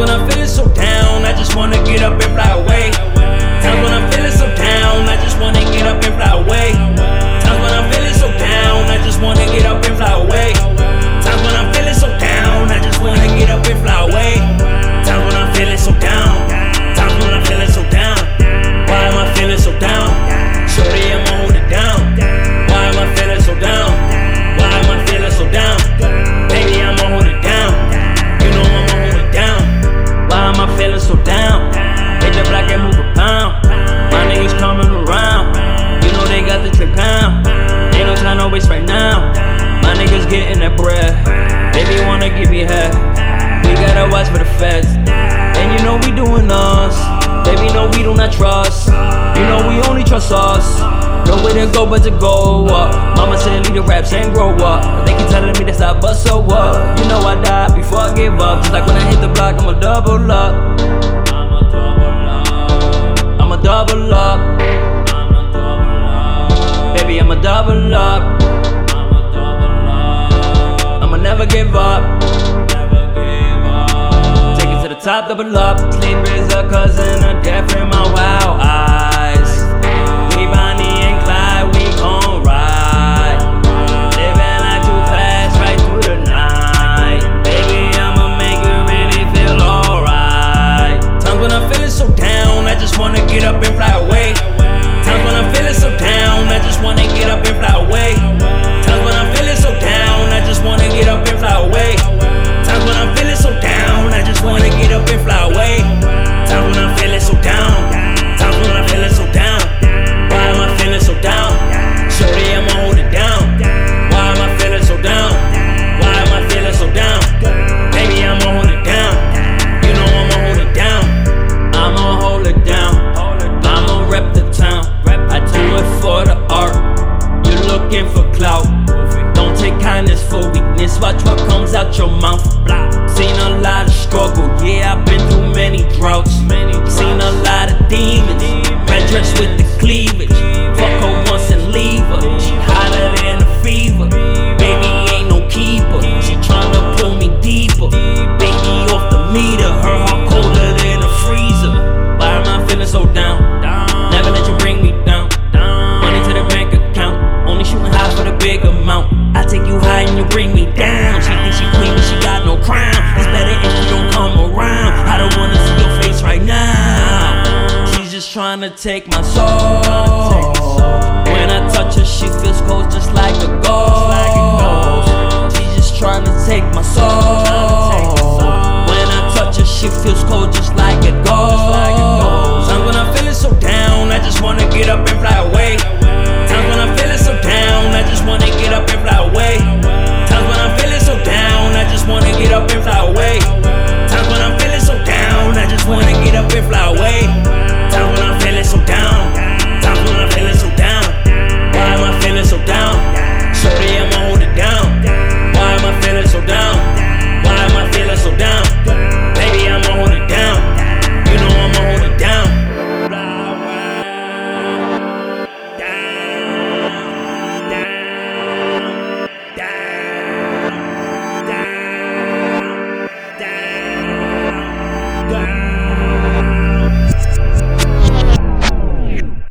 when I'm feeling so down, I just wanna get up and fly away. Times when I'm feeling so down, I just wanna get up and fly away. So down? Hit the block and move a pound. My niggas coming around. You know they got the trick pound. Ain't no time to waste right now. My niggas getting that bread. Baby wanna give me head. We gotta watch for the feds. And you know we doing us. Baby, no, we do not trust. You know we only trust us. Nowhere to go but to go up. Mama said leave the raps and grow up. They keep telling me to stop, but so what? You know I die before I give up. Just like when I hit the block, I'ma double up. I'ma never give up. Take it to the top, double up. Sleep is a cousin, a death in my wild eyes. We Bonnie and Clyde, we gon' ride. Living like too fast, right through the night. Baby, I'ma make you really feel alright. Times when I'm feeling so down, I just wanna get up and fly away. For. Watch what comes out your mouth. Seen a lot of struggle. Yeah, I've been through many droughts. Seen a lot trying to take my soul. When I touch her, she feels cold just like a ghost.